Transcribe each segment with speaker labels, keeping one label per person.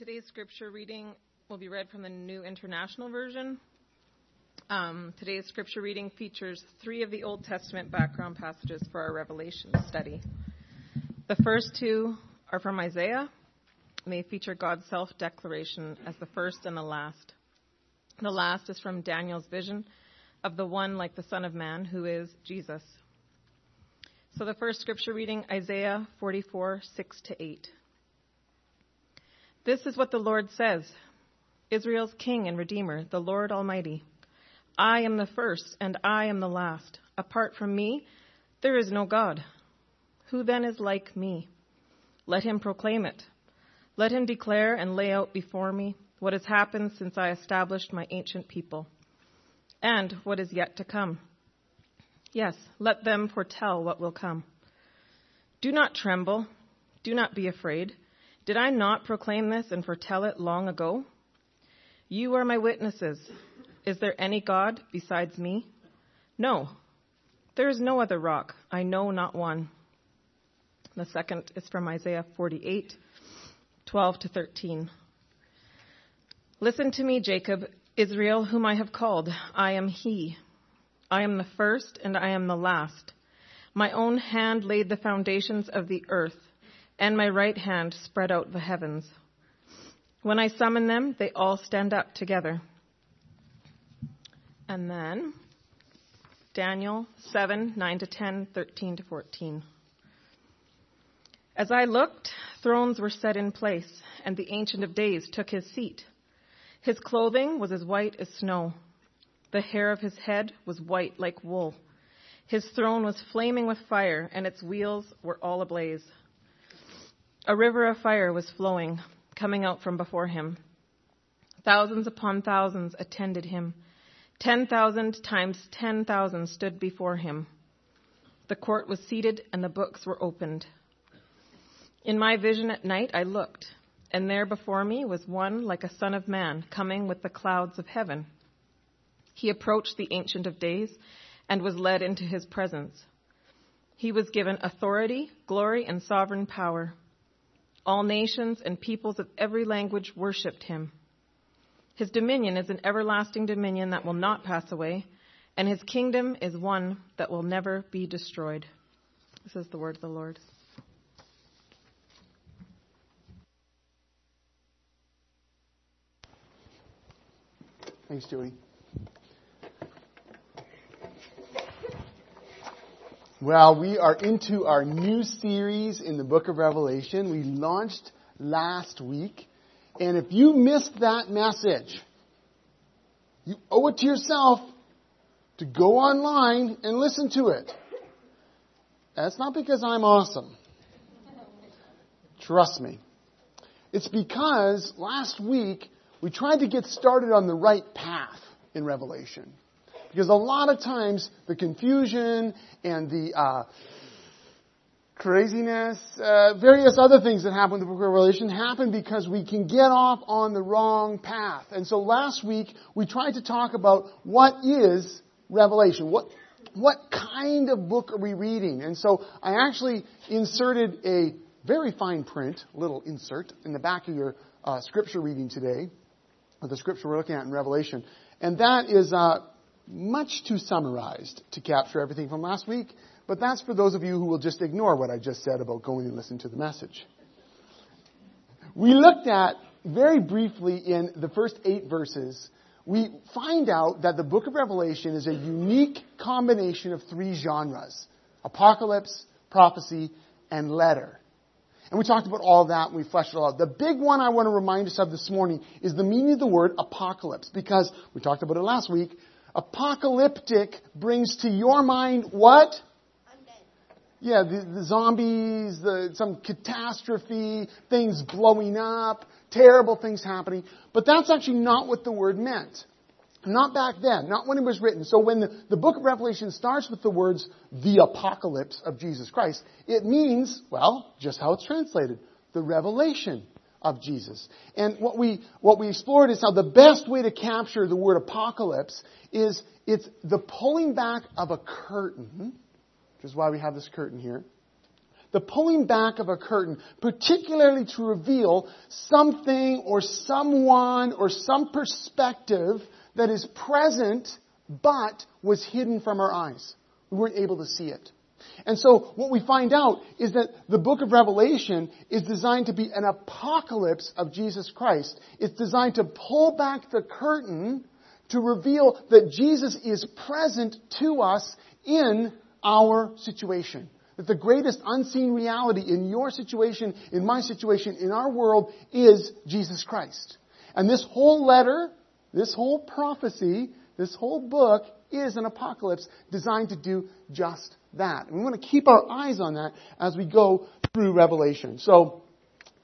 Speaker 1: Today's scripture reading will be read from the New International Version. Um, today's scripture reading features three of the Old Testament background passages for our Revelation study. The first two are from Isaiah, they feature God's self declaration as the first and the last. The last is from Daniel's vision of the one like the Son of Man, who is Jesus. So the first scripture reading, Isaiah 44, 6 to 8. This is what the Lord says Israel's King and Redeemer, the Lord Almighty. I am the first and I am the last. Apart from me, there is no God. Who then is like me? Let him proclaim it. Let him declare and lay out before me what has happened since I established my ancient people, and what is yet to come. Yes, let them foretell what will come. Do not tremble. Do not be afraid. Did I not proclaim this and foretell it long ago? You are my witnesses. Is there any God besides me? No. There is no other rock. I know not one. The second is from Isaiah 48, 12 to 13. Listen to me, Jacob, Israel, whom I have called. I am he. I am the first and I am the last. My own hand laid the foundations of the earth and my right hand spread out the heavens. When I summon them, they all stand up together. And then Daniel 7, 9 to 10, 13 to 14. As I looked, thrones were set in place, and the Ancient of Days took his seat. His clothing was as white as snow. The hair of his head was white like wool. His throne was flaming with fire, and its wheels were all ablaze. A river of fire was flowing, coming out from before him. Thousands upon thousands attended him. Ten thousand times ten thousand stood before him. The court was seated and the books were opened. In my vision at night I looked, and there before me was one like a son of man coming with the clouds of heaven. He approached the Ancient of Days and was led into his presence. He was given authority, glory, and sovereign power. All nations and peoples of every language worshipped him. His dominion is an everlasting dominion that will not pass away, and his kingdom is one that will never be destroyed. This is the word of the Lord.
Speaker 2: Thanks, Joey. Well, we are into our new series in the book of Revelation. We launched last week. And if you missed that message, you owe it to yourself to go online and listen to it. That's not because I'm awesome. Trust me. It's because last week we tried to get started on the right path in Revelation. Because a lot of times the confusion and the uh, craziness, uh, various other things that happen in the book of Revelation happen because we can get off on the wrong path. And so last week we tried to talk about what is Revelation. What what kind of book are we reading? And so I actually inserted a very fine print, little insert, in the back of your uh, scripture reading today, the scripture we're looking at in Revelation. And that is uh, much too summarized to capture everything from last week, but that's for those of you who will just ignore what I just said about going and listening to the message. We looked at very briefly in the first eight verses, we find out that the book of Revelation is a unique combination of three genres apocalypse, prophecy, and letter. And we talked about all that and we fleshed it all out. The big one I want to remind us of this morning is the meaning of the word apocalypse because we talked about it last week. Apocalyptic brings to your mind what? Yeah, the, the zombies, the, some catastrophe, things blowing up, terrible things happening. But that's actually not what the word meant. Not back then, not when it was written. So when the, the book of Revelation starts with the words, the apocalypse of Jesus Christ, it means, well, just how it's translated, the revelation of Jesus. And what we, what we explored is how the best way to capture the word apocalypse is it's the pulling back of a curtain, which is why we have this curtain here. the pulling back of a curtain, particularly to reveal something or someone or some perspective that is present but was hidden from our eyes. We weren't able to see it. And so what we find out is that the book of Revelation is designed to be an apocalypse of Jesus Christ. It's designed to pull back the curtain to reveal that Jesus is present to us in our situation. That the greatest unseen reality in your situation, in my situation, in our world is Jesus Christ. And this whole letter, this whole prophecy, this whole book is an apocalypse designed to do just that. And we want to keep our eyes on that as we go through Revelation. So,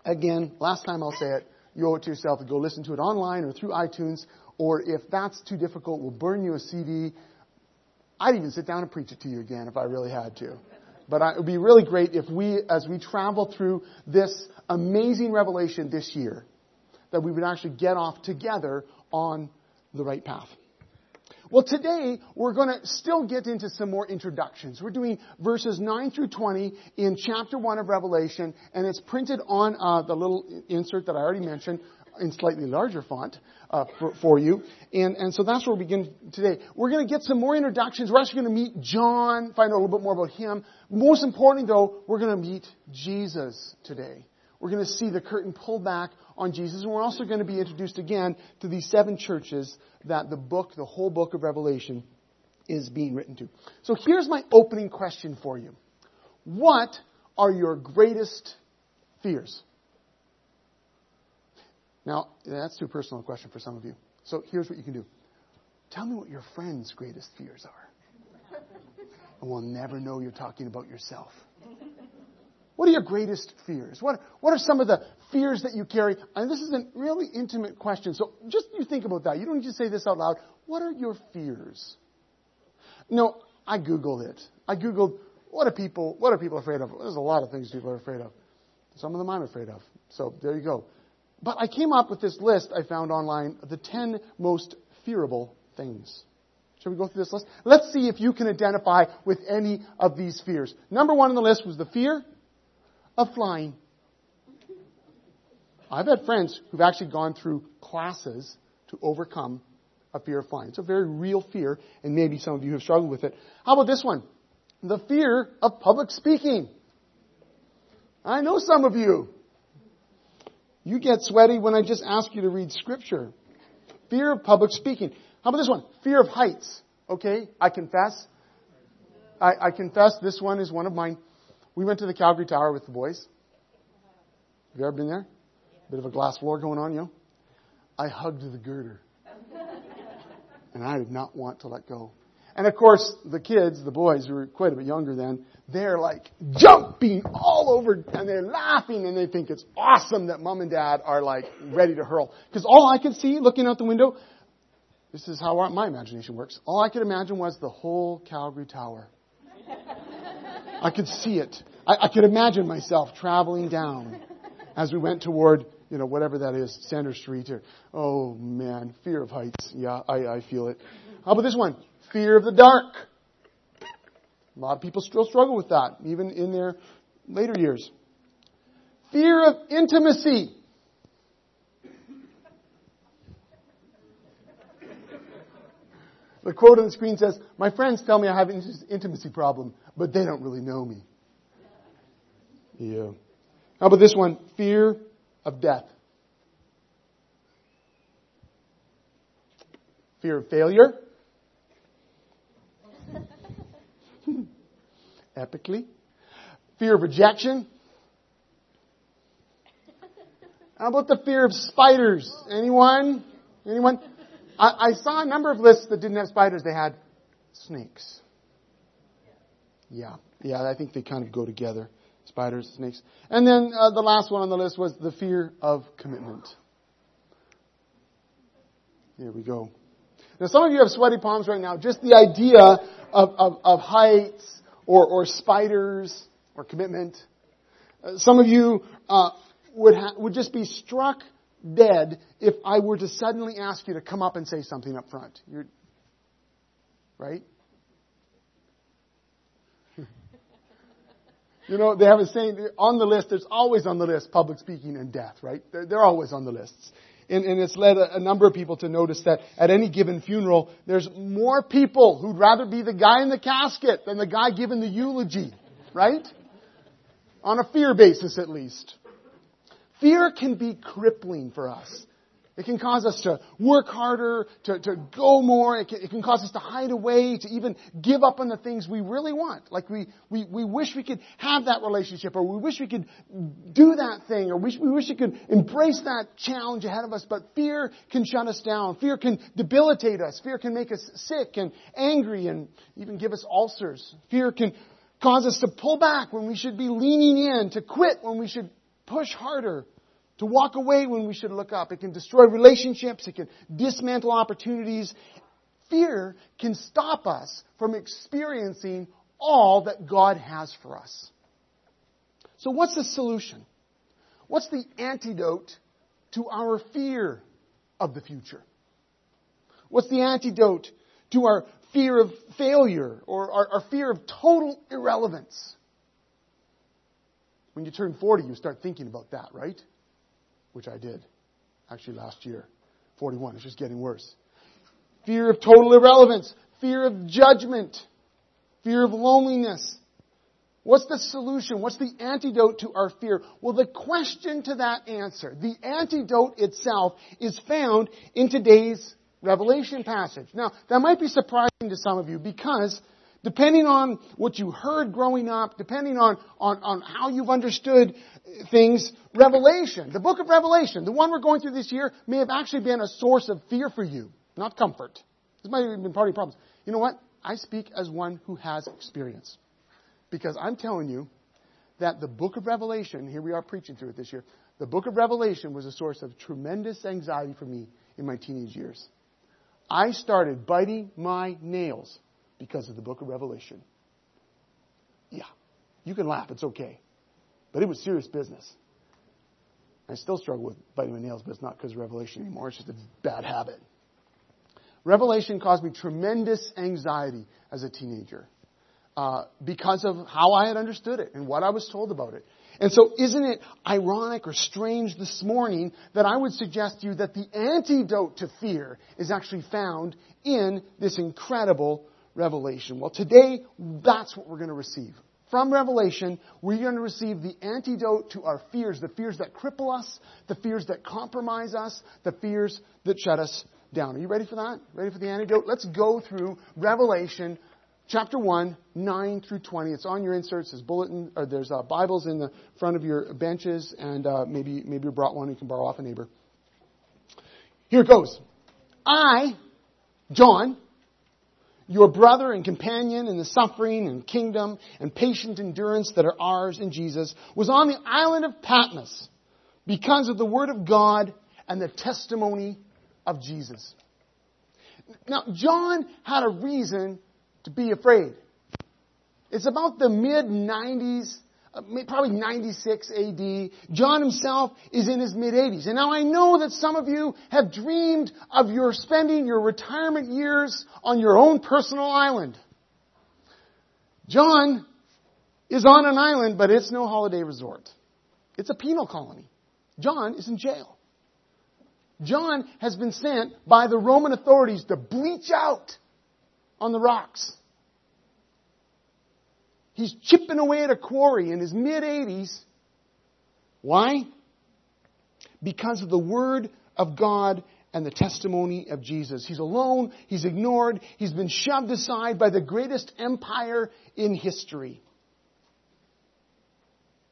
Speaker 2: again, last time I'll say it, you owe it to yourself to go listen to it online or through iTunes, or if that's too difficult, we'll burn you a CD. I'd even sit down and preach it to you again if I really had to. But it would be really great if we, as we travel through this amazing revelation this year, that we would actually get off together on the right path. Well, today we're going to still get into some more introductions. We're doing verses 9 through 20 in chapter 1 of Revelation, and it's printed on uh, the little insert that I already mentioned in slightly larger font uh, for, for, you. And, and so that's where we begin today. We're going to get some more introductions. We're actually going to meet John, find out a little bit more about him. Most importantly, though, we're going to meet Jesus today. We're going to see the curtain pulled back on Jesus, and we're also going to be introduced again to these seven churches that the book, the whole book of Revelation, is being written to. So here's my opening question for you. What are your greatest fears? Now, that's too personal a question for some of you. So here's what you can do. Tell me what your friend's greatest fears are. And we'll never know you're talking about yourself. What are your greatest fears? What, what are some of the fears that you carry? And this is a really intimate question. So just you think about that. You don't need to say this out loud. What are your fears? No, I Googled it. I Googled what are people, what are people afraid of? There's a lot of things people are afraid of. Some of them I'm afraid of. So there you go. But I came up with this list I found online of the 10 most fearable things. Shall we go through this list? Let's see if you can identify with any of these fears. Number one on the list was the fear of flying. I've had friends who've actually gone through classes to overcome a fear of flying. It's a very real fear, and maybe some of you have struggled with it. How about this one? The fear of public speaking. I know some of you. You get sweaty when I just ask you to read scripture. Fear of public speaking. How about this one? Fear of heights. Okay, I confess. I, I confess this one is one of mine. We went to the Calgary Tower with the boys. Have you ever been there? Bit of a glass floor going on, you know? I hugged the girder. and I did not want to let go. And of course, the kids, the boys who were quite a bit younger then, they're like jumping all over and they're laughing and they think it's awesome that mom and dad are like ready to hurl. Because all I could see looking out the window, this is how my imagination works. All I could imagine was the whole Calgary Tower. I could see it. I, I could imagine myself traveling down as we went toward, you know, whatever that is, Center Street. Or, oh man, fear of heights. Yeah, I, I feel it. How about this one? Fear of the dark. A lot of people still struggle with that, even in their later years. Fear of intimacy. The quote on the screen says, My friends tell me I have an intimacy problem, but they don't really know me. Yeah. How about this one? Fear of death. Fear of failure. Epically. Fear of rejection. How about the fear of spiders? Anyone? Anyone? I, I saw a number of lists that didn't have spiders. They had snakes. Yeah, yeah, I think they kind of go together. Spiders, snakes. And then uh, the last one on the list was the fear of commitment. Here we go. Now, some of you have sweaty palms right now. Just the idea of, of, of heights or, or spiders or commitment. Uh, some of you uh, would ha- would just be struck dead if I were to suddenly ask you to come up and say something up front. You're, right? You know, they have a saying on the list, there's always on the list public speaking and death, right? They're, they're always on the lists. And, and it's led a, a, number of people to notice that at any given funeral, there's more people who'd rather be the guy in the casket than the guy giving the eulogy, right? On a fear basis, at least. Fear can be crippling for us. It can cause us to work harder, to, to go more. It can, it can cause us to hide away, to even give up on the things we really want. Like we, we, we wish we could have that relationship, or we wish we could do that thing, or we, we wish we could embrace that challenge ahead of us. But fear can shut us down. Fear can debilitate us. Fear can make us sick and angry and even give us ulcers. Fear can cause us to pull back when we should be leaning in, to quit when we should push harder to walk away when we should look up. It can destroy relationships. It can dismantle opportunities. Fear can stop us from experiencing all that God has for us. So what's the solution? What's the antidote to our fear of the future? What's the antidote to our fear of failure or our, our fear of total irrelevance? When you turn 40, you start thinking about that, right? which I did actually last year. 41. It's just getting worse. Fear of total irrelevance. Fear of judgment. Fear of loneliness. What's the solution? What's the antidote to our fear? Well, the question to that answer, the antidote itself is found in today's Revelation passage. Now, that might be surprising to some of you because depending on what you heard growing up, depending on, on, on how you've understood things, Revelation, the book of Revelation, the one we're going through this year, may have actually been a source of fear for you, not comfort. This might have been part of your problems. You know what? I speak as one who has experience. Because I'm telling you that the book of Revelation, here we are preaching through it this year, the book of Revelation was a source of tremendous anxiety for me in my teenage years. I started biting my nails because of the book of Revelation. Yeah. You can laugh, it's okay. But it was serious business. I still struggle with biting my nails, but it's not because of Revelation anymore. It's just a bad habit. Revelation caused me tremendous anxiety as a teenager uh, because of how I had understood it and what I was told about it. And so, isn't it ironic or strange this morning that I would suggest to you that the antidote to fear is actually found in this incredible revelation. Well, today, that's what we're going to receive. From Revelation, we're going to receive the antidote to our fears, the fears that cripple us, the fears that compromise us, the fears that shut us down. Are you ready for that? Ready for the antidote? Let's go through Revelation chapter 1, 9 through 20. It's on your inserts. There's bulletin, or there's uh, Bibles in the front of your benches, and uh, maybe maybe you brought one. You can borrow off a neighbor. Here it goes. I, John, your brother and companion in the suffering and kingdom and patient endurance that are ours in Jesus, was on the island of Patmos because of the word of God and the testimony of Jesus. Now, John had a reason to be afraid. It's about the mid 90s uh, Uh, probably 96 AD. John himself is in his mid 80s. And now I know that some of you have dreamed of your spending your retirement years on your own personal island. John is on an island, but it's no holiday resort. It's a penal colony. John is in jail. John has been sent by the Roman authorities to bleach out on the rocks. He's chipping away at a quarry in his mid 80s. Why? Because of the Word of God and the testimony of Jesus. He's alone, he's ignored, he's been shoved aside by the greatest empire in history.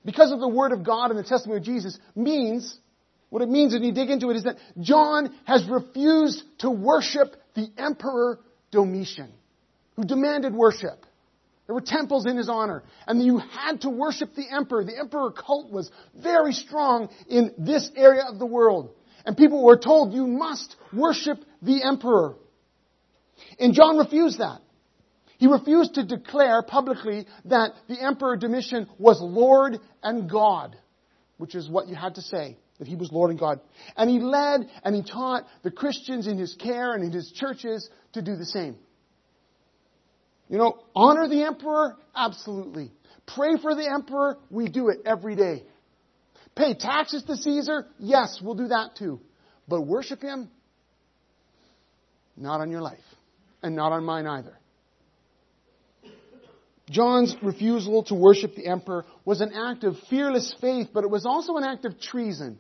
Speaker 2: Because of the Word of God and the testimony of Jesus means, what it means when you dig into it is that John has refused to worship the Emperor Domitian, who demanded worship. There were temples in his honor. And you had to worship the emperor. The emperor cult was very strong in this area of the world. And people were told, you must worship the emperor. And John refused that. He refused to declare publicly that the emperor Domitian was Lord and God, which is what you had to say, that he was Lord and God. And he led and he taught the Christians in his care and in his churches to do the same. You know, honor the emperor? Absolutely. Pray for the emperor? We do it every day. Pay taxes to Caesar? Yes, we'll do that too. But worship him? Not on your life. And not on mine either. John's refusal to worship the emperor was an act of fearless faith, but it was also an act of treason.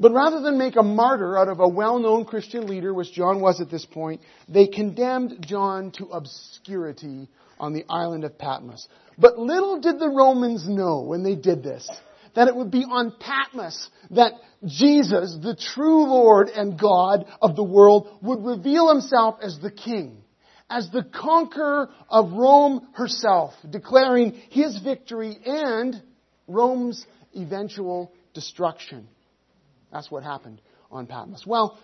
Speaker 2: But rather than make a martyr out of a well-known Christian leader, which John was at this point, they condemned John to obscurity on the island of Patmos. But little did the Romans know when they did this, that it would be on Patmos that Jesus, the true Lord and God of the world, would reveal himself as the king, as the conqueror of Rome herself, declaring his victory and Rome's eventual destruction. That's what happened on Patmos. Well,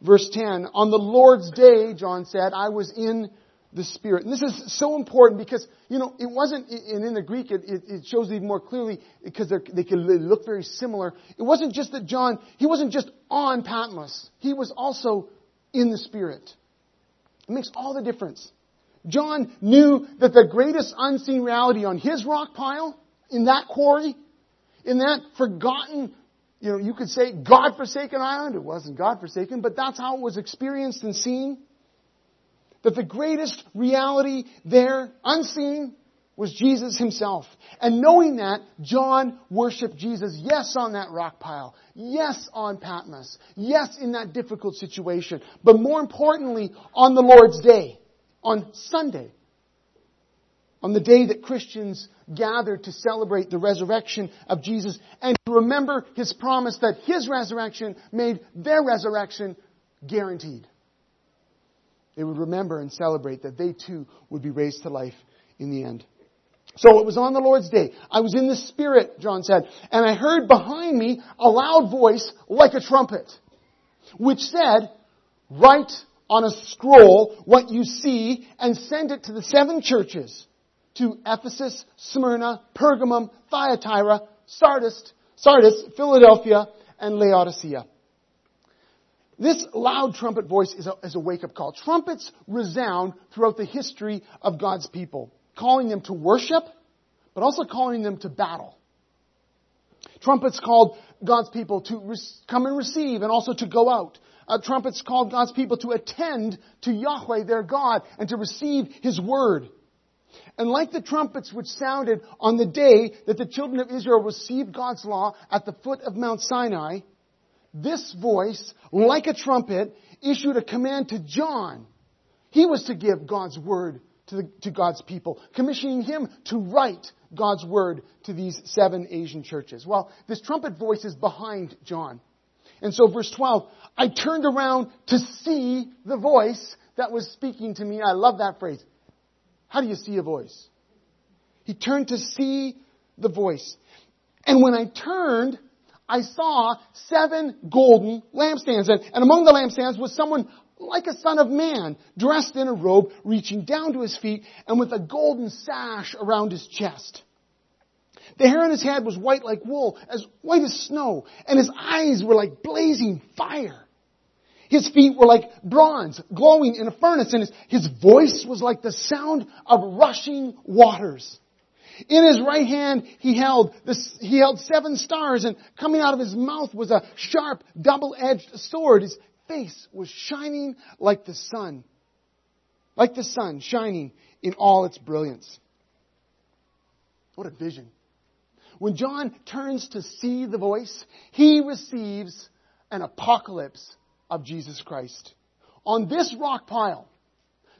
Speaker 2: verse 10, on the Lord's day, John said, I was in the Spirit. And this is so important because, you know, it wasn't, and in the Greek it, it shows even more clearly because they can look very similar. It wasn't just that John, he wasn't just on Patmos. He was also in the Spirit. It makes all the difference. John knew that the greatest unseen reality on his rock pile, in that quarry, in that forgotten you know, you could say God-forsaken island. It wasn't God-forsaken, but that's how it was experienced and seen. That the greatest reality there, unseen, was Jesus himself. And knowing that, John worshiped Jesus, yes, on that rock pile, yes, on Patmos, yes, in that difficult situation, but more importantly, on the Lord's day, on Sunday on the day that Christians gathered to celebrate the resurrection of Jesus and to remember his promise that his resurrection made their resurrection guaranteed. They would remember and celebrate that they too would be raised to life in the end. So it was on the Lord's day. I was in the Spirit, John said, and I heard behind me a loud voice like a trumpet, which said, Write on a scroll what you see and send it to the seven churches to Ephesus, Smyrna, Pergamum, Thyatira, Sardis, Sardis, Philadelphia, and Laodicea. This loud trumpet voice is a, is a wake-up call. Trumpets resound throughout the history of God's people, calling them to worship, but also calling them to battle. Trumpets called God's people to re- come and receive and also to go out. Uh, trumpets called God's people to attend to Yahweh, their God, and to receive His word. And like the trumpets which sounded on the day that the children of Israel received God's law at the foot of Mount Sinai, this voice, like a trumpet, issued a command to John. He was to give God's word to, the, to God's people, commissioning him to write God's word to these seven Asian churches. Well, this trumpet voice is behind John. And so verse 12, I turned around to see the voice that was speaking to me. I love that phrase. How do you see a voice? He turned to see the voice. And when I turned, I saw seven golden lampstands. And, and among the lampstands was someone like a son of man, dressed in a robe, reaching down to his feet, and with a golden sash around his chest. The hair on his head was white like wool, as white as snow, and his eyes were like blazing fire. His feet were like bronze, glowing in a furnace, and his, his voice was like the sound of rushing waters. In his right hand, he held this, he held seven stars, and coming out of his mouth was a sharp, double-edged sword. His face was shining like the sun, like the sun shining in all its brilliance. What a vision. When John turns to see the voice, he receives an apocalypse of Jesus Christ. On this rock pile,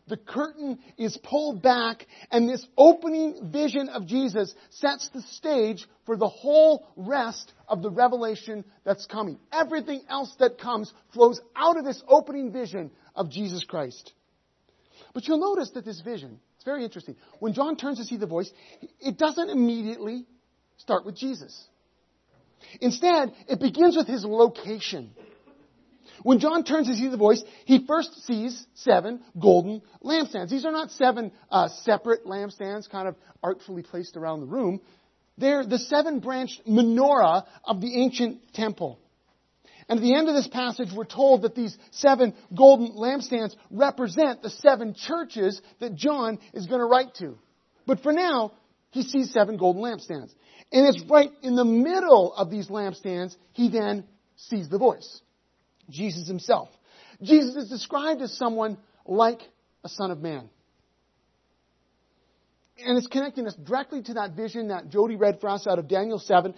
Speaker 2: the curtain is pulled back and this opening vision of Jesus sets the stage for the whole rest of the revelation that's coming. Everything else that comes flows out of this opening vision of Jesus Christ. But you'll notice that this vision, it's very interesting. When John turns to see the voice, it doesn't immediately start with Jesus. Instead, it begins with his location. When John turns to see the voice, he first sees seven golden lampstands. These are not seven uh, separate lampstands kind of artfully placed around the room. They're the seven branched menorah of the ancient temple. And at the end of this passage, we're told that these seven golden lampstands represent the seven churches that John is going to write to. But for now, he sees seven golden lampstands. And it's right in the middle of these lampstands, he then sees the voice. Jesus himself. Jesus is described as someone like a son of man. And it's connecting us directly to that vision that Jody read for us out of Daniel 7.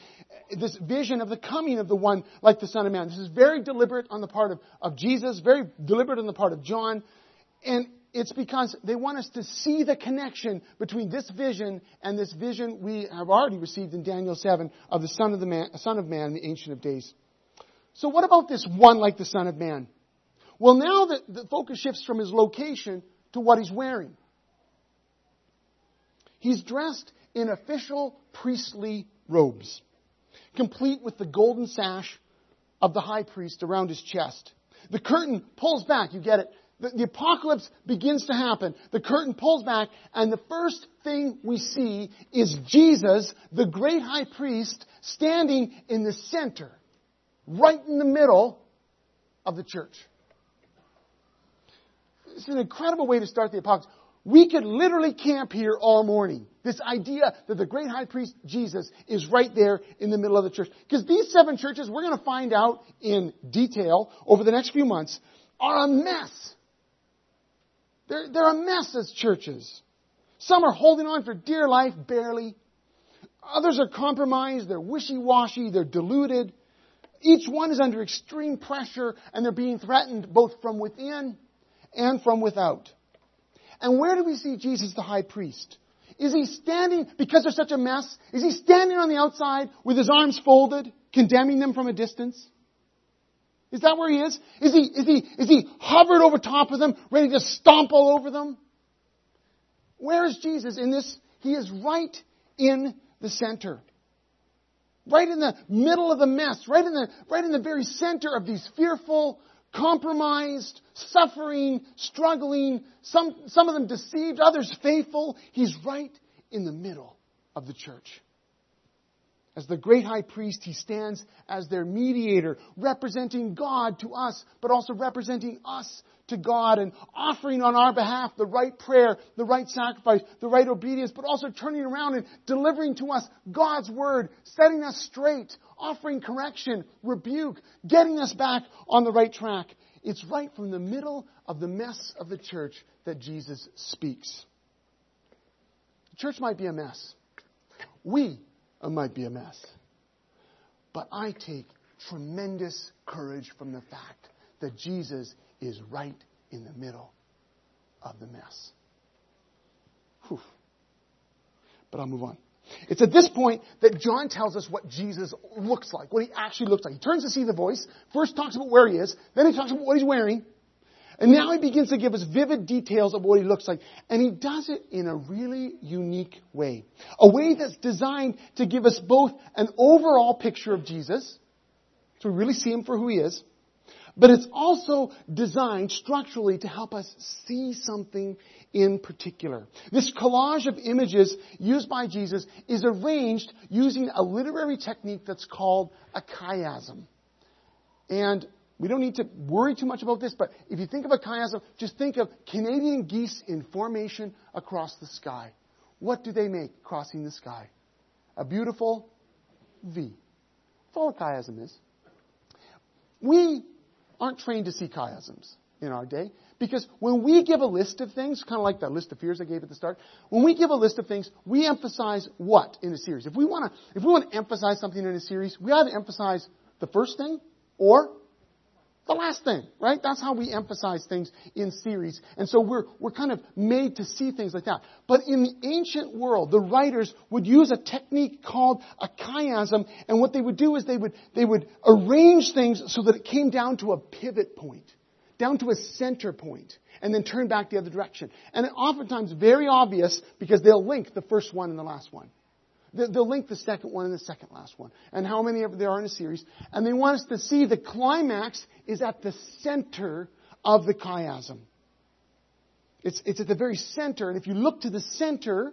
Speaker 2: This vision of the coming of the one like the Son of Man. This is very deliberate on the part of, of Jesus, very deliberate on the part of John. And it's because they want us to see the connection between this vision and this vision we have already received in Daniel 7 of the Son of, the man, Son of Man, the Ancient of Days. So what about this one like the Son of Man? Well, now the, the focus shifts from his location to what he's wearing. He's dressed in official priestly robes, complete with the golden sash of the high priest around his chest. The curtain pulls back, you get it. The, the, apocalypse begins to happen. The curtain pulls back, and the first thing we see is Jesus, the great high priest, standing in the center, right in the middle of the church. It's an incredible way to start the apocalypse. We could literally camp here all morning. This idea that the great high priest Jesus is right there in the middle of the church. Because these seven churches, we're going to find out in detail over the next few months, are a mess. They're, they're a mess as churches. Some are holding on for dear life, barely. Others are compromised, they're wishy-washy, they're deluded. Each one is under extreme pressure and they're being threatened both from within and from without. And where do we see Jesus the high priest? Is he standing, because they're such a mess, is he standing on the outside with his arms folded, condemning them from a distance? Is that where he is? Is he, is he, is he hovered over top of them, ready to stomp all over them? Where is Jesus in this? He is right in the center. Right in the middle of the mess, right in the, right in the very center of these fearful, compromised, suffering, struggling, some, some of them deceived, others faithful. He's right in the middle of the church. As the great high priest, he stands as their mediator, representing God to us, but also representing us to God and offering on our behalf the right prayer, the right sacrifice, the right obedience, but also turning around and delivering to us God's word, setting us straight, offering correction, rebuke, getting us back on the right track. It's right from the middle of the mess of the church that Jesus speaks. The church might be a mess. We might be a mess. But I take tremendous courage from the fact that Jesus is right in the middle of the mess. Whew. But I'll move on. It's at this point that John tells us what Jesus looks like, what he actually looks like. He turns to see the voice, first talks about where he is, then he talks about what he's wearing, and now he begins to give us vivid details of what he looks like. And he does it in a really unique way. A way that's designed to give us both an overall picture of Jesus, so we really see him for who he is, but it's also designed structurally to help us see something in particular. This collage of images used by Jesus is arranged using a literary technique that's called a chiasm. And we don't need to worry too much about this, but if you think of a chiasm, just think of Canadian geese in formation across the sky. What do they make crossing the sky? A beautiful V. That's all a chiasm is. We aren't trained to see chiasms in our day because when we give a list of things, kind of like that list of fears I gave at the start, when we give a list of things, we emphasize what in a series? If we want to, if we want to emphasize something in a series, we either emphasize the first thing or the last thing, right? That's how we emphasize things in series. And so we're, we're kind of made to see things like that. But in the ancient world, the writers would use a technique called a chiasm, and what they would do is they would, they would arrange things so that it came down to a pivot point, down to a center point, and then turn back the other direction. And oftentimes very obvious because they'll link the first one and the last one. They'll link the second one and the second last one, and how many there are in a series. And they want us to see the climax is at the center of the chiasm. It's, it's at the very center, and if you look to the center,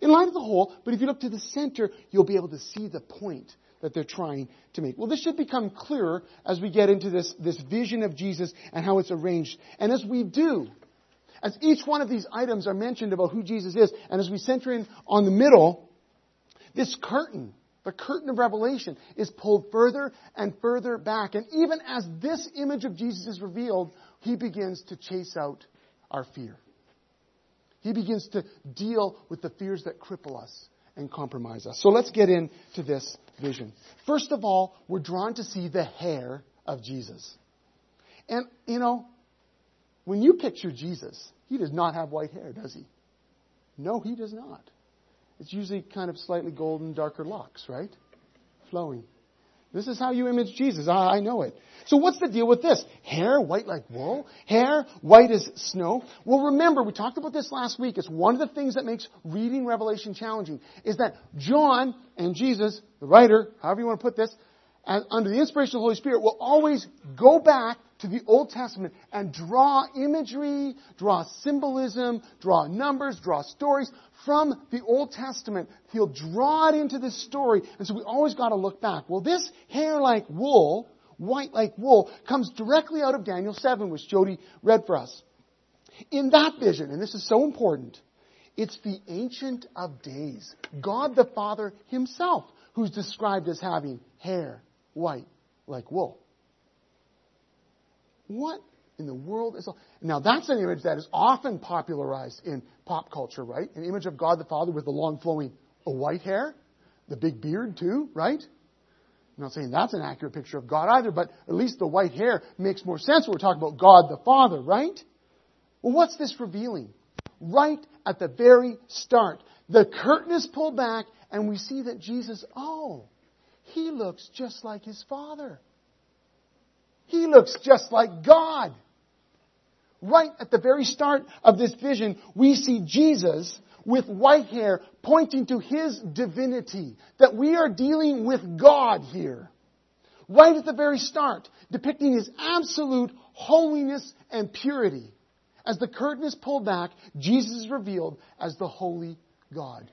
Speaker 2: in light of the whole, but if you look to the center, you'll be able to see the point that they're trying to make. Well, this should become clearer as we get into this, this vision of Jesus and how it's arranged. And as we do, as each one of these items are mentioned about who Jesus is, and as we center in on the middle, this curtain, the curtain of revelation, is pulled further and further back. And even as this image of Jesus is revealed, he begins to chase out our fear. He begins to deal with the fears that cripple us and compromise us. So let's get into this vision. First of all, we're drawn to see the hair of Jesus. And, you know, when you picture Jesus, he does not have white hair, does he? No, he does not. It's usually kind of slightly golden, darker locks, right? Flowing. This is how you image Jesus. I, I know it. So what's the deal with this? Hair white like wool? Hair white as snow? Well, remember, we talked about this last week. It's one of the things that makes reading Revelation challenging, is that John and Jesus, the writer, however you want to put this, under the inspiration of the Holy Spirit, will always go back to the Old Testament and draw imagery, draw symbolism, draw numbers, draw stories from the Old Testament. He'll draw it into this story, and so we always got to look back. Well, this hair like wool, white like wool, comes directly out of Daniel 7, which Jody read for us. In that vision, and this is so important, it's the Ancient of Days, God the Father Himself, who's described as having hair white like wool. What in the world is. All? Now, that's an image that is often popularized in pop culture, right? An image of God the Father with the long flowing uh, white hair, the big beard, too, right? I'm not saying that's an accurate picture of God either, but at least the white hair makes more sense when we're talking about God the Father, right? Well, what's this revealing? Right at the very start, the curtain is pulled back and we see that Jesus, oh, he looks just like his Father. He looks just like God. Right at the very start of this vision, we see Jesus with white hair pointing to his divinity, that we are dealing with God here. Right at the very start, depicting his absolute holiness and purity. As the curtain is pulled back, Jesus is revealed as the holy God.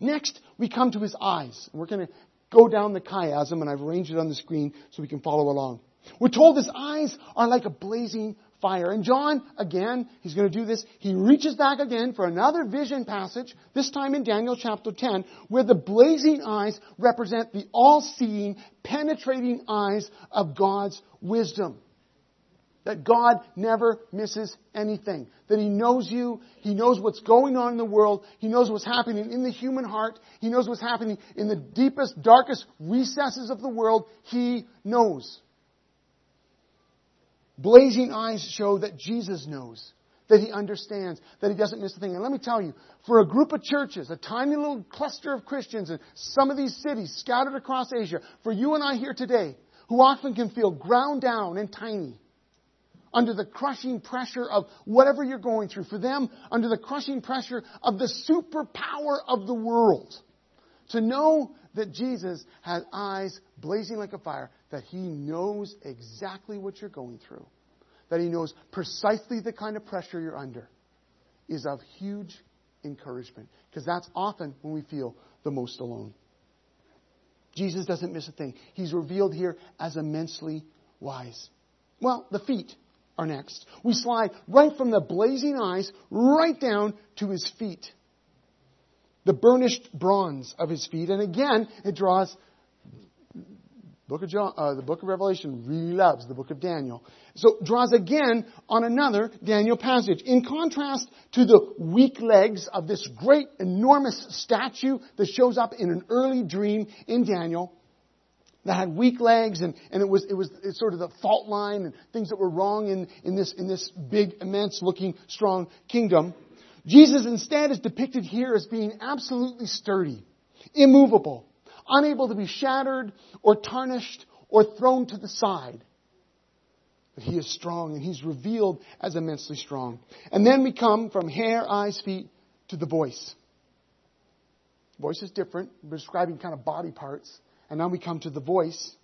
Speaker 2: Next, we come to his eyes. We're going to go down the chiasm, and I've arranged it on the screen so we can follow along. We're told his eyes are like a blazing fire. And John, again, he's going to do this. He reaches back again for another vision passage, this time in Daniel chapter 10, where the blazing eyes represent the all-seeing, penetrating eyes of God's wisdom. That God never misses anything. That He knows you. He knows what's going on in the world. He knows what's happening in the human heart. He knows what's happening in the deepest, darkest recesses of the world. He knows. Blazing eyes show that Jesus knows, that he understands, that he doesn't miss a thing. And let me tell you, for a group of churches, a tiny little cluster of Christians in some of these cities scattered across Asia, for you and I here today, who often can feel ground down and tiny, under the crushing pressure of whatever you're going through, for them, under the crushing pressure of the superpower of the world, to know that Jesus has eyes blazing like a fire, that He knows exactly what you're going through, that He knows precisely the kind of pressure you're under, is of huge encouragement. Because that's often when we feel the most alone. Jesus doesn't miss a thing. He's revealed here as immensely wise. Well, the feet are next. We slide right from the blazing eyes right down to his feet the burnished bronze of his feet. And again, it draws book of John, uh, the book of Revelation really loves the book of Daniel. So draws again on another Daniel passage. In contrast to the weak legs of this great, enormous statue that shows up in an early dream in Daniel, that had weak legs and, and it was, it was sort of the fault line and things that were wrong in, in this, in this big, immense looking, strong kingdom. Jesus instead is depicted here as being absolutely sturdy, immovable, unable to be shattered or tarnished or thrown to the side. But he is strong and he's revealed as immensely strong. And then we come from hair, eyes, feet to the voice. Voice is different. We're describing kind of body parts. And now we come to the voice,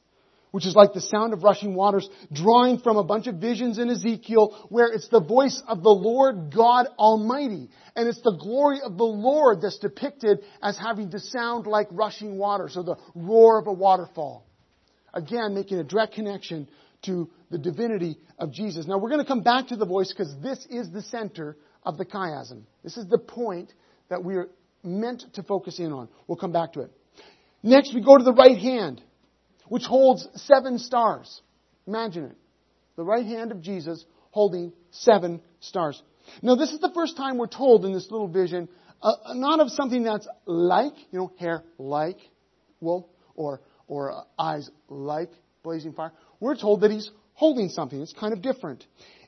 Speaker 2: which is like the sound of rushing waters, drawing from a bunch of visions in Ezekiel, where it's the voice of the Lord God Almighty. And it's the glory of the Lord that's depicted as having to sound like rushing water, so the roar of a waterfall. Again, making a direct connection to the divinity of Jesus. Now we're going to come back to the voice because this is the center of the chiasm. This is the point that we are meant to focus in on. We'll come back to it. Next, we go to the right hand which holds seven stars. Imagine it. The right hand of Jesus holding seven stars. Now, this is the first time we're told in this little vision, uh, not of something that's like, you know, hair like wool, or, or uh, eyes like blazing fire. We're told that he's holding something. It's kind of different.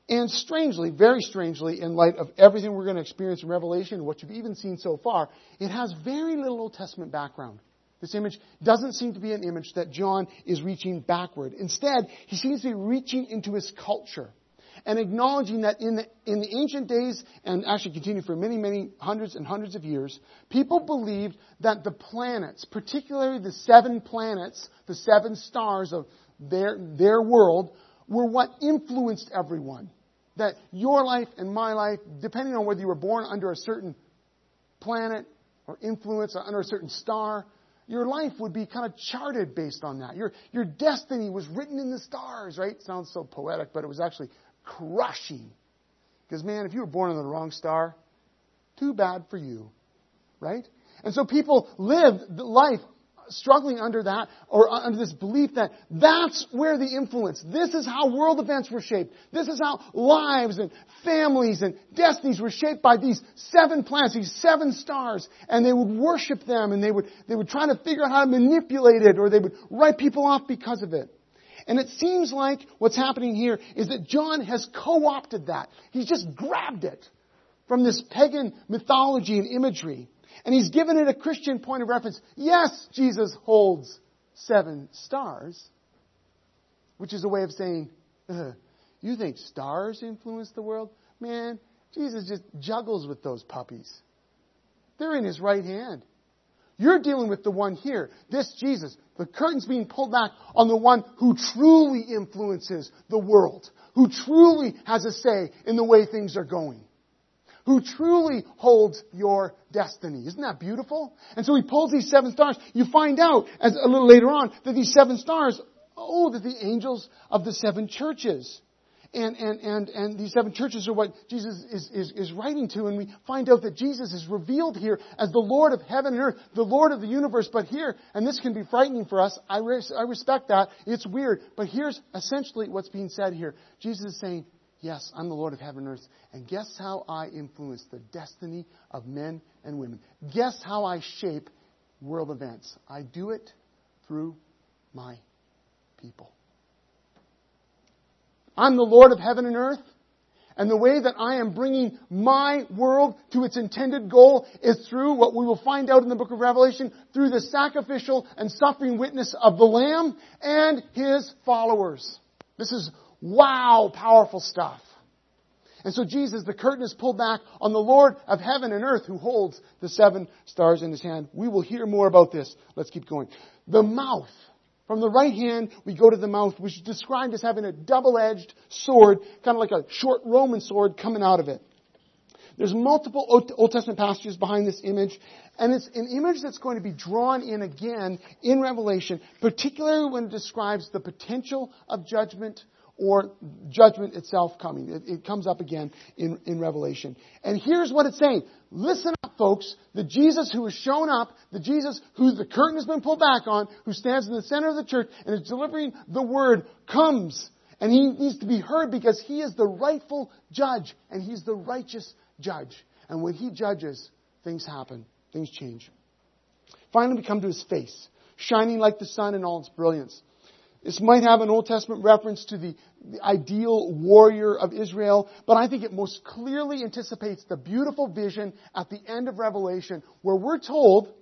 Speaker 2: And strangely, very strangely, in light of everything we're going to experience in Revelation, what you've even seen so far, it has very little Old Testament background. This image doesn't seem to be an image that John is reaching backward. Instead, he seems to be reaching into his culture and acknowledging that in the, in the ancient days, and actually continued for many, many hundreds and hundreds of years, people believed that the planets, particularly the seven planets, the seven stars of their, their world, were what influenced everyone. That your life and my life, depending on whether you were born under a certain planet or influence or under a certain star, your life would be kind of charted based on that. Your, your destiny was written in the stars, right? Sounds so poetic, but it was actually crushing. Because, man, if you were born on the wrong star, too bad for you, right? And so people lived life struggling under that or under this belief that that's where the influence, this is how world events were shaped. This is how lives and families and destinies were shaped by these seven planets, these seven stars. And they would worship them and they would, they would try to figure out how to manipulate it or they would write people off because of it. And it seems like what's happening here is that John has co-opted that. He's just grabbed it from this pagan mythology and imagery and he's given it a Christian point of reference. Yes, Jesus holds seven stars, which is a way of saying, uh, you think stars influence the world? Man, Jesus just juggles with those puppies. They're in his right hand. You're dealing with the one here, this Jesus. The curtain's being pulled back on the one who truly influences the world, who truly has a say in the way things are going who truly holds your destiny. Isn't that beautiful? And so he pulls these seven stars. You find out as a little later on that these seven stars, oh, they're the angels of the seven churches. And, and, and, and these seven churches are what Jesus is, is, is writing to. And we find out that Jesus is revealed here as the Lord of heaven and earth, the Lord of the universe. But here, and this can be frightening for us, I, res- I respect that. It's weird. But here's essentially what's being said here. Jesus is saying, Yes, I'm the Lord of heaven and earth. And guess how I influence the destiny of men and women? Guess how I shape world events? I do it through my people. I'm the Lord of heaven and earth. And the way that I am bringing my world to its intended goal is through what we will find out in the book of Revelation, through the sacrificial and suffering witness of the Lamb and his followers. This is Wow, powerful stuff. And so Jesus, the curtain is pulled back on the Lord of heaven and earth who holds the seven stars in his hand. We will hear more about this. Let's keep going. The mouth. From the right hand, we go to the mouth, which is described as having a double-edged sword, kind of like a short Roman sword coming out of it. There's multiple Old Testament passages behind this image, and it's an image that's going to be drawn in again in Revelation, particularly when it describes the potential of judgment, or judgment itself coming. It, it, comes up again in, in Revelation. And here's what it's saying. Listen up, folks. The Jesus who has shown up, the Jesus who the curtain has been pulled back on, who stands in the center of the church and is delivering the word, comes. And he needs to be heard because he is the rightful judge and he's the righteous judge. And when he judges, things happen. Things change. Finally, we come to his face, shining like the sun in all its brilliance. This might have an Old Testament reference to the, the, ideal warrior of Israel, but I think it most clearly anticipates the beautiful vision at the end of Revelation where we're told,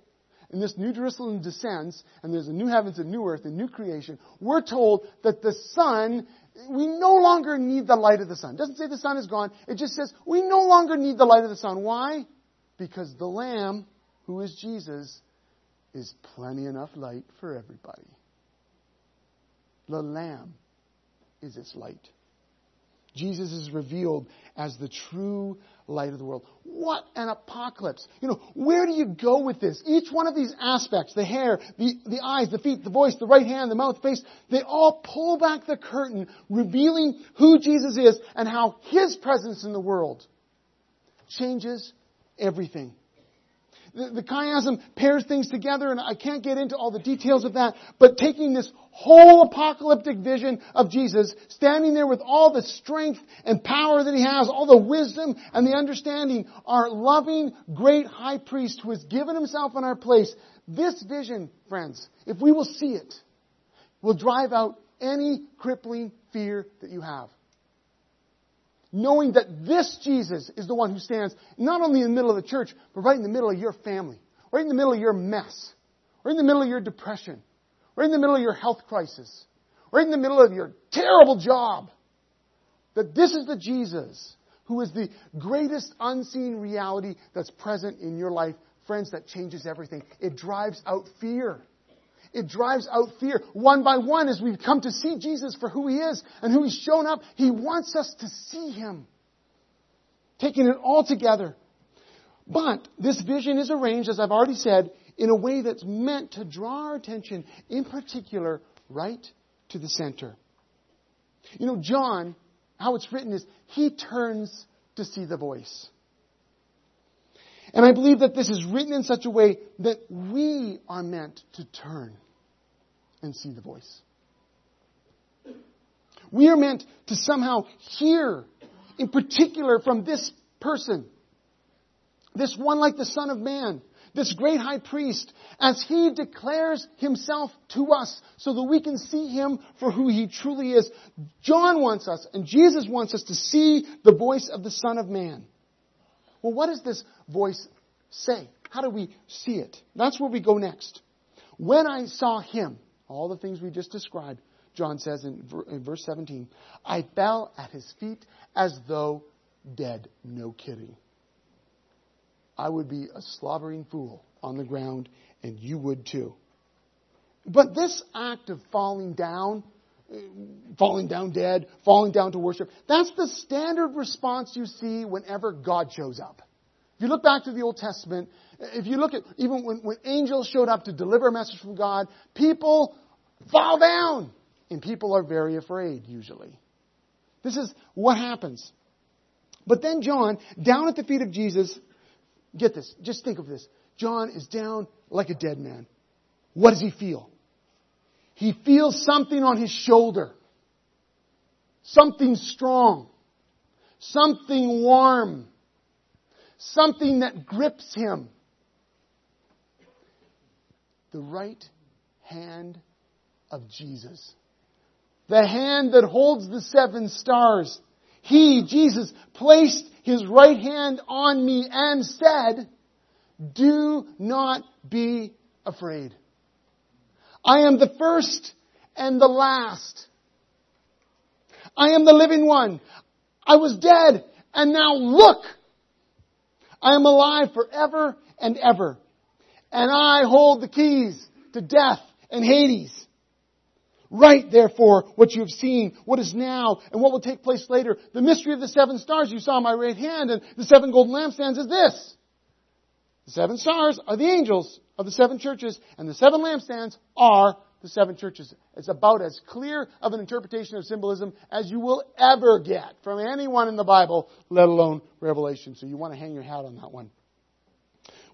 Speaker 2: and this New Jerusalem descends, and there's a new heavens and new earth and new creation, we're told that the sun, we no longer need the light of the sun. It doesn't say the sun is gone, it just says we no longer need the light of the sun. Why? Because the Lamb, who is Jesus, is plenty enough light for everybody. The Lamb is its light. Jesus is revealed as the true light of the world. What an apocalypse. You know, where do you go with this? Each one of these aspects, the hair, the, the eyes, the feet, the voice, the right hand, the mouth, the face, they all pull back the curtain, revealing who Jesus is and how His presence in the world changes everything the, chiasm pairs things together, and I can't get into all the details of that, but taking this whole apocalyptic vision of Jesus, standing there with all the strength and power that he has, all the wisdom and the understanding, our loving, great high priest who has given himself in our place, this vision, friends, if we will see it, will drive out any crippling fear that you have knowing that this Jesus is the one who stands not only in the middle of the church, but right in the middle of your family, right in the middle of your mess, right in the middle of your depression, right in the middle of your health crisis, right in the middle of your terrible job. That this is the Jesus who is the greatest unseen reality that's present in your life. Friends, that changes everything. It drives out fear. It drives out fear. One by one, as we come to see Jesus for who He is and who He's shown up, He wants us to see Him. Taking it all together. But this vision is arranged, as I've already said, in a way that's meant to draw our attention, in particular, right to the center. You know, John, how it's written is, he turns to see the voice. And I believe that this is written in such a way that we are meant to turn and see the voice. We are meant to somehow hear, in particular, from this person, this one like the Son of Man, this great high priest, as he declares himself to us so that we can see him for who he truly is. John wants us, and Jesus wants us to see the voice of the Son of Man. Well, what does this voice say? How do we see it? That's where we go next. When I saw him, all the things we just described, John says in, in verse 17, I fell at his feet as though dead. No kidding. I would be a slobbering fool on the ground, and you would too. But this act of falling down, falling down dead, falling down to worship, that's the standard response you see whenever God shows up. If you look back to the Old Testament, if you look at even when, when angels showed up to deliver a message from God, people fall down. And people are very afraid, usually. This is what happens. But then John, down at the feet of Jesus, get this, just think of this. John is down like a dead man. What does he feel? He feels something on his shoulder. Something strong. Something warm. Something that grips him the right hand of Jesus. The hand that holds the seven stars. He, Jesus, placed his right hand on me and said, Do not be afraid. I am the first and the last. I am the living one. I was dead and now look! I am alive forever and ever and I hold the keys to death and Hades. Write therefore what you have seen, what is now, and what will take place later. The mystery of the seven stars you saw in my right hand and the seven golden lampstands is this. The seven stars are the angels of the seven churches, and the seven lampstands are the seven churches. It's about as clear of an interpretation of symbolism as you will ever get from anyone in the Bible, let alone Revelation. So you want to hang your hat on that one.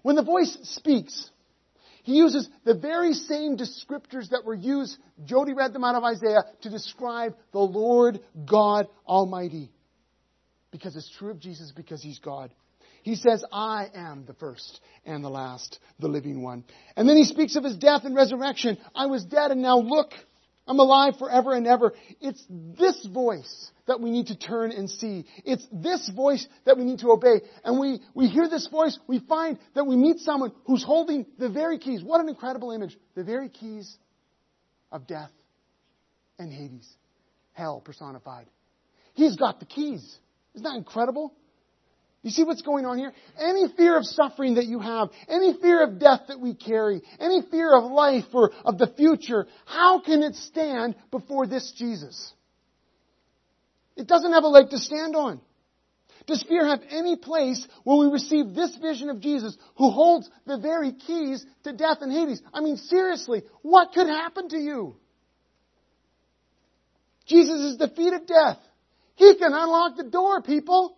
Speaker 2: When the voice speaks, he uses the very same descriptors that were used, Jody read them out of Isaiah, to describe the Lord God Almighty. Because it's true of Jesus, because He's God. He says, I am the first and the last, the living one. And then he speaks of his death and resurrection. I was dead and now look, I'm alive forever and ever. It's this voice that we need to turn and see. It's this voice that we need to obey. And we, we hear this voice, we find that we meet someone who's holding the very keys. What an incredible image. The very keys of death and Hades. Hell personified. He's got the keys. Isn't that incredible? You see what's going on here? Any fear of suffering that you have, any fear of death that we carry, any fear of life or of the future, how can it stand before this Jesus? It doesn't have a leg to stand on. Does fear have any place when we receive this vision of Jesus who holds the very keys to death and Hades? I mean, seriously, what could happen to you? Jesus has of death. He can unlock the door, people.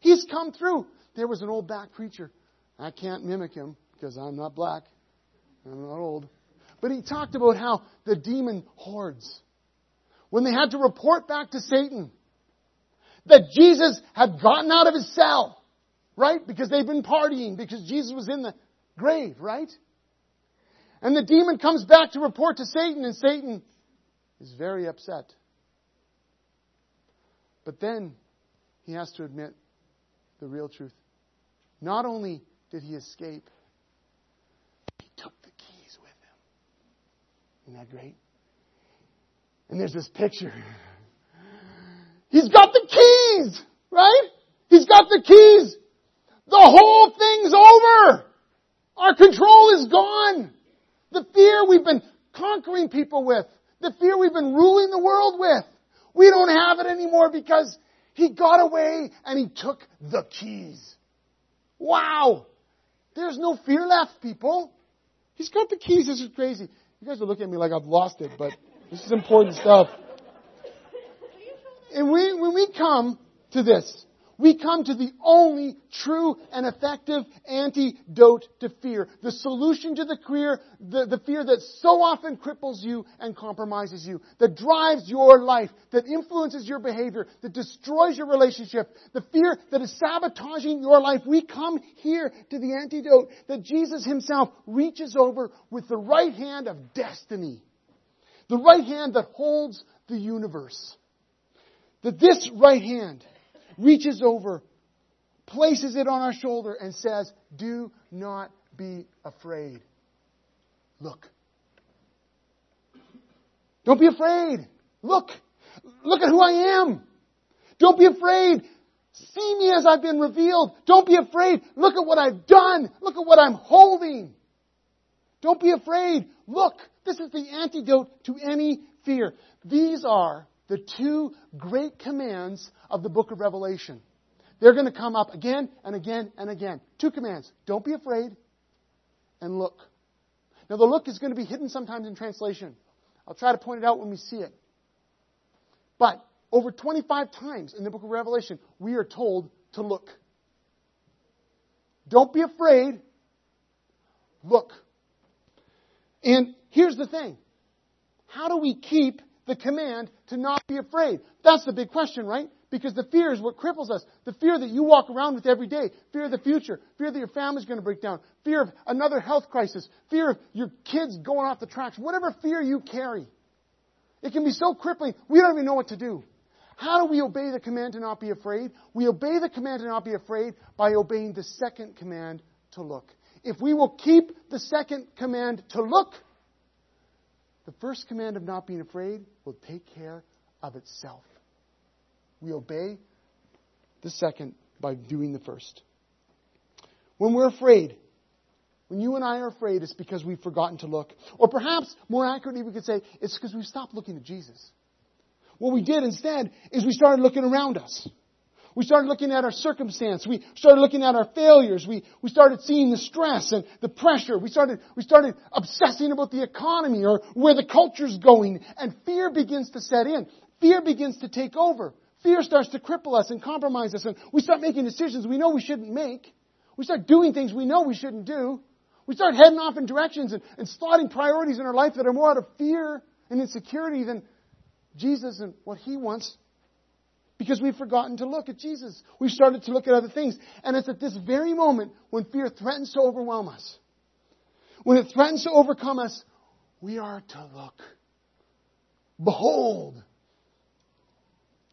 Speaker 2: He's come through. There was an old black preacher. I can't mimic him because I'm not black. I'm not old. But he talked about how the demon hordes, when they had to report back to Satan that Jesus had gotten out of his cell, right? Because they've been partying, because Jesus was in the grave, right? And the demon comes back to report to Satan, and Satan is very upset. But then he has to admit the real truth. Not only did he escape, he took the keys with him. Isn't that great? And there's this picture. He's got the keys, right? He's got the keys. The whole thing's over. Our control is gone. The fear we've been conquering people with, the fear we've been ruling the world with, we don't have it anymore because he got away and he took the keys. Wow! There's no fear left, people. He's got the keys. This is crazy. You guys are looking at me like I've lost it, but this is important stuff. And we, when we come to this, we come to the only true and effective antidote to fear. The solution to the fear, the, the, fear that so often cripples you and compromises you, that drives your life, that influences your behavior, that destroys your relationship, the fear that is sabotaging your life. We come here to the antidote that Jesus himself reaches over with the right hand of destiny. The right hand that holds the universe. That this right hand reaches over, places it on our shoulder, and says, Do not be afraid. Look. Don't be afraid. Look. Look at who I am. Don't be afraid. See me as I've been revealed. Don't be afraid. Look at what I've done. Look at what I'm holding. Don't be afraid. Look. This is the antidote to any fear. These are the two great commands of the book of Revelation. They're going to come up again and again and again. Two commands. Don't be afraid and look. Now the look is going to be hidden sometimes in translation. I'll try to point it out when we see it. But over 25 times in the book of Revelation, we are told to look. Don't be afraid. Look. And here's the thing. How do we keep the command to not be afraid? That's the big question, right? Because the fear is what cripples us. The fear that you walk around with every day. Fear of the future. Fear that your family's going to break down. Fear of another health crisis. Fear of your kids going off the tracks. Whatever fear you carry. It can be so crippling, we don't even know what to do. How do we obey the command to not be afraid? We obey the command to not be afraid by obeying the second command to look. If we will keep the second command to look, the first command of not being afraid will take care of itself. We obey the second by doing the first. When we're afraid, when you and I are afraid, it's because we've forgotten to look. Or perhaps, more accurately, we could say, it's because we've stopped looking at Jesus. What we did instead is we started looking around us. We started looking at our circumstance. We started looking at our failures. We, we started seeing the stress and the pressure. We started, we started obsessing about the economy or where the culture's going. And fear begins to set in. Fear begins to take over. Fear starts to cripple us and compromise us. And we start making decisions we know we shouldn't make. We start doing things we know we shouldn't do. We start heading off in directions and, and slotting priorities in our life that are more out of fear and insecurity than Jesus and what He wants because we've forgotten to look at Jesus. We've started to look at other things. And it's at this very moment when fear threatens to overwhelm us, when it threatens to overcome us, we are to look. Behold.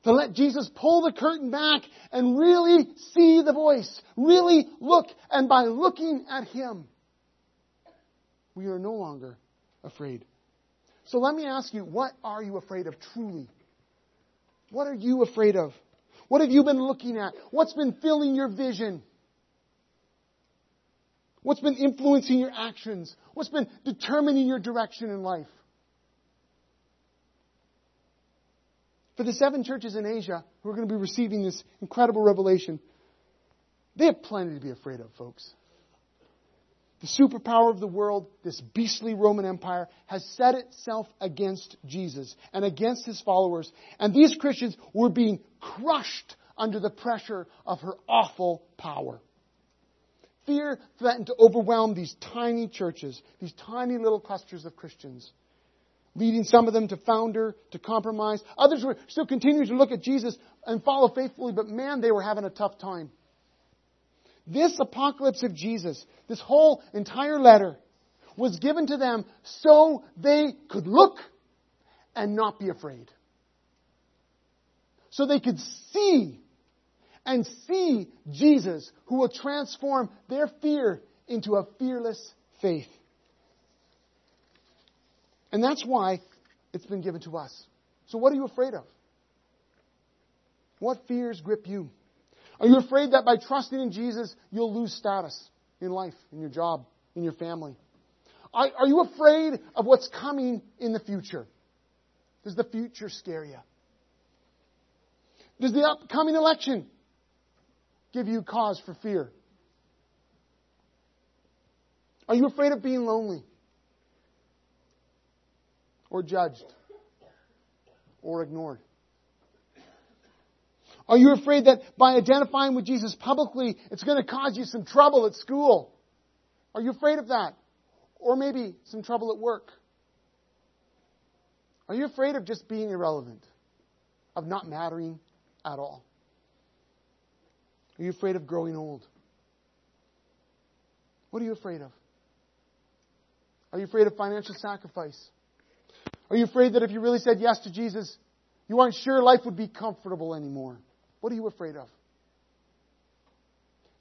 Speaker 2: To let Jesus pull the curtain back and really see the voice. Really look. And by looking at Him, we are no longer afraid. So let me ask you, what are you afraid of truly? What are you afraid of? What have you been looking at? What's been filling your vision? What's been influencing your actions? What's been determining your direction in life? For the seven churches in Asia who are going to be receiving this incredible revelation, they have plenty to be afraid of, folks. The superpower of the world, this beastly Roman Empire, has set itself against Jesus and against his followers. And these Christians were being crushed under the pressure of her awful power. Fear threatened to overwhelm these tiny churches, these tiny little clusters of Christians, leading some of them to founder, to compromise. Others were still continuing to look at Jesus and follow faithfully, but man, they were having a tough time. This apocalypse of Jesus, this whole entire letter, was given to them so they could look and not be afraid. So they could see and see Jesus who will transform their fear into a fearless faith. And that's why it's been given to us. So what are you afraid of? What fears grip you? Are you afraid that by trusting in Jesus, you'll lose status in life, in your job, in your family? Are, you afraid of what's coming in the future? Does the future scare you? Does the upcoming election give you cause for fear? Are you afraid of being lonely? Or judged? Or ignored? Are you afraid that by identifying with Jesus publicly, it's going to cause you some trouble at school? Are you afraid of that? Or maybe some trouble at work? Are you afraid of just being irrelevant? Of not mattering at all? Are you afraid of growing old? What are you afraid of? Are you afraid of financial sacrifice? Are you afraid that if you really said yes to Jesus, you aren't sure life would be comfortable anymore? What are you afraid of?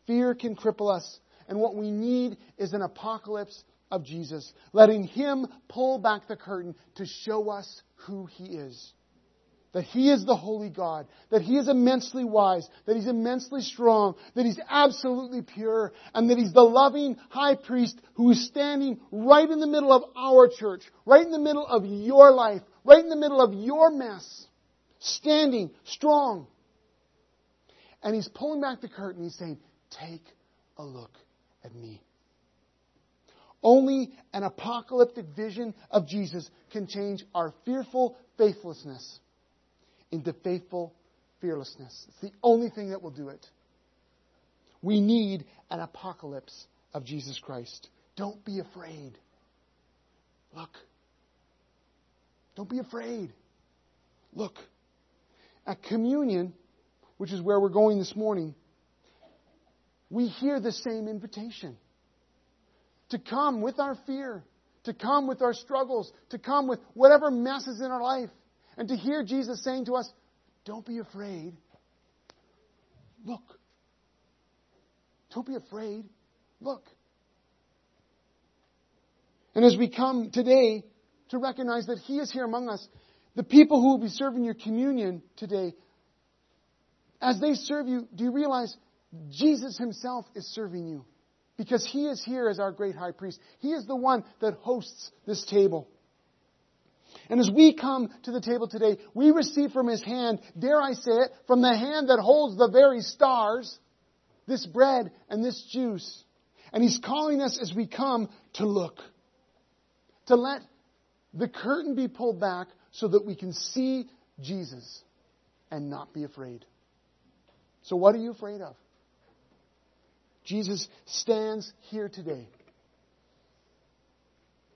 Speaker 2: Fear can cripple us, and what we need is an apocalypse of Jesus, letting Him pull back the curtain to show us who He is. That He is the holy God, that He is immensely wise, that He's immensely strong, that He's absolutely pure, and that He's the loving high priest who is standing right in the middle of our church, right in the middle of your life, right in the middle of your mess, standing strong, and he's pulling back the curtain. He's saying, Take a look at me. Only an apocalyptic vision of Jesus can change our fearful faithlessness into faithful fearlessness. It's the only thing that will do it. We need an apocalypse of Jesus Christ. Don't be afraid. Look. Don't be afraid. Look. At communion, which is where we're going this morning, we hear the same invitation to come with our fear, to come with our struggles, to come with whatever mess is in our life, and to hear Jesus saying to us, Don't be afraid. Look. Don't be afraid. Look. And as we come today to recognize that He is here among us, the people who will be serving your communion today as they serve you, do you realize Jesus himself is serving you? Because he is here as our great high priest. He is the one that hosts this table. And as we come to the table today, we receive from his hand, dare I say it, from the hand that holds the very stars, this bread and this juice. And he's calling us as we come to look. To let the curtain be pulled back so that we can see Jesus and not be afraid. So, what are you afraid of? Jesus stands here today.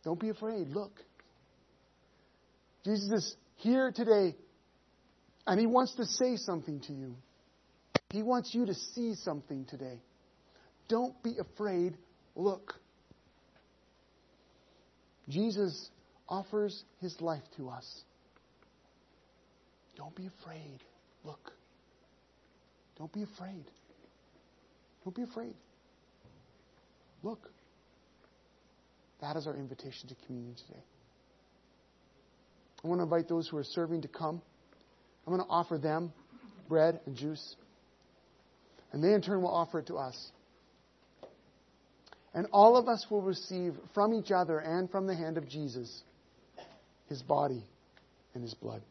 Speaker 2: Don't be afraid. Look. Jesus is here today, and He wants to say something to you. He wants you to see something today. Don't be afraid. Look. Jesus offers His life to us. Don't be afraid. Look. Don't be afraid. Don't be afraid. Look. That is our invitation to communion today. I want to invite those who are serving to come. I'm going to offer them bread and juice. And they in turn will offer it to us. And all of us will receive from each other and from the hand of Jesus his body and his blood.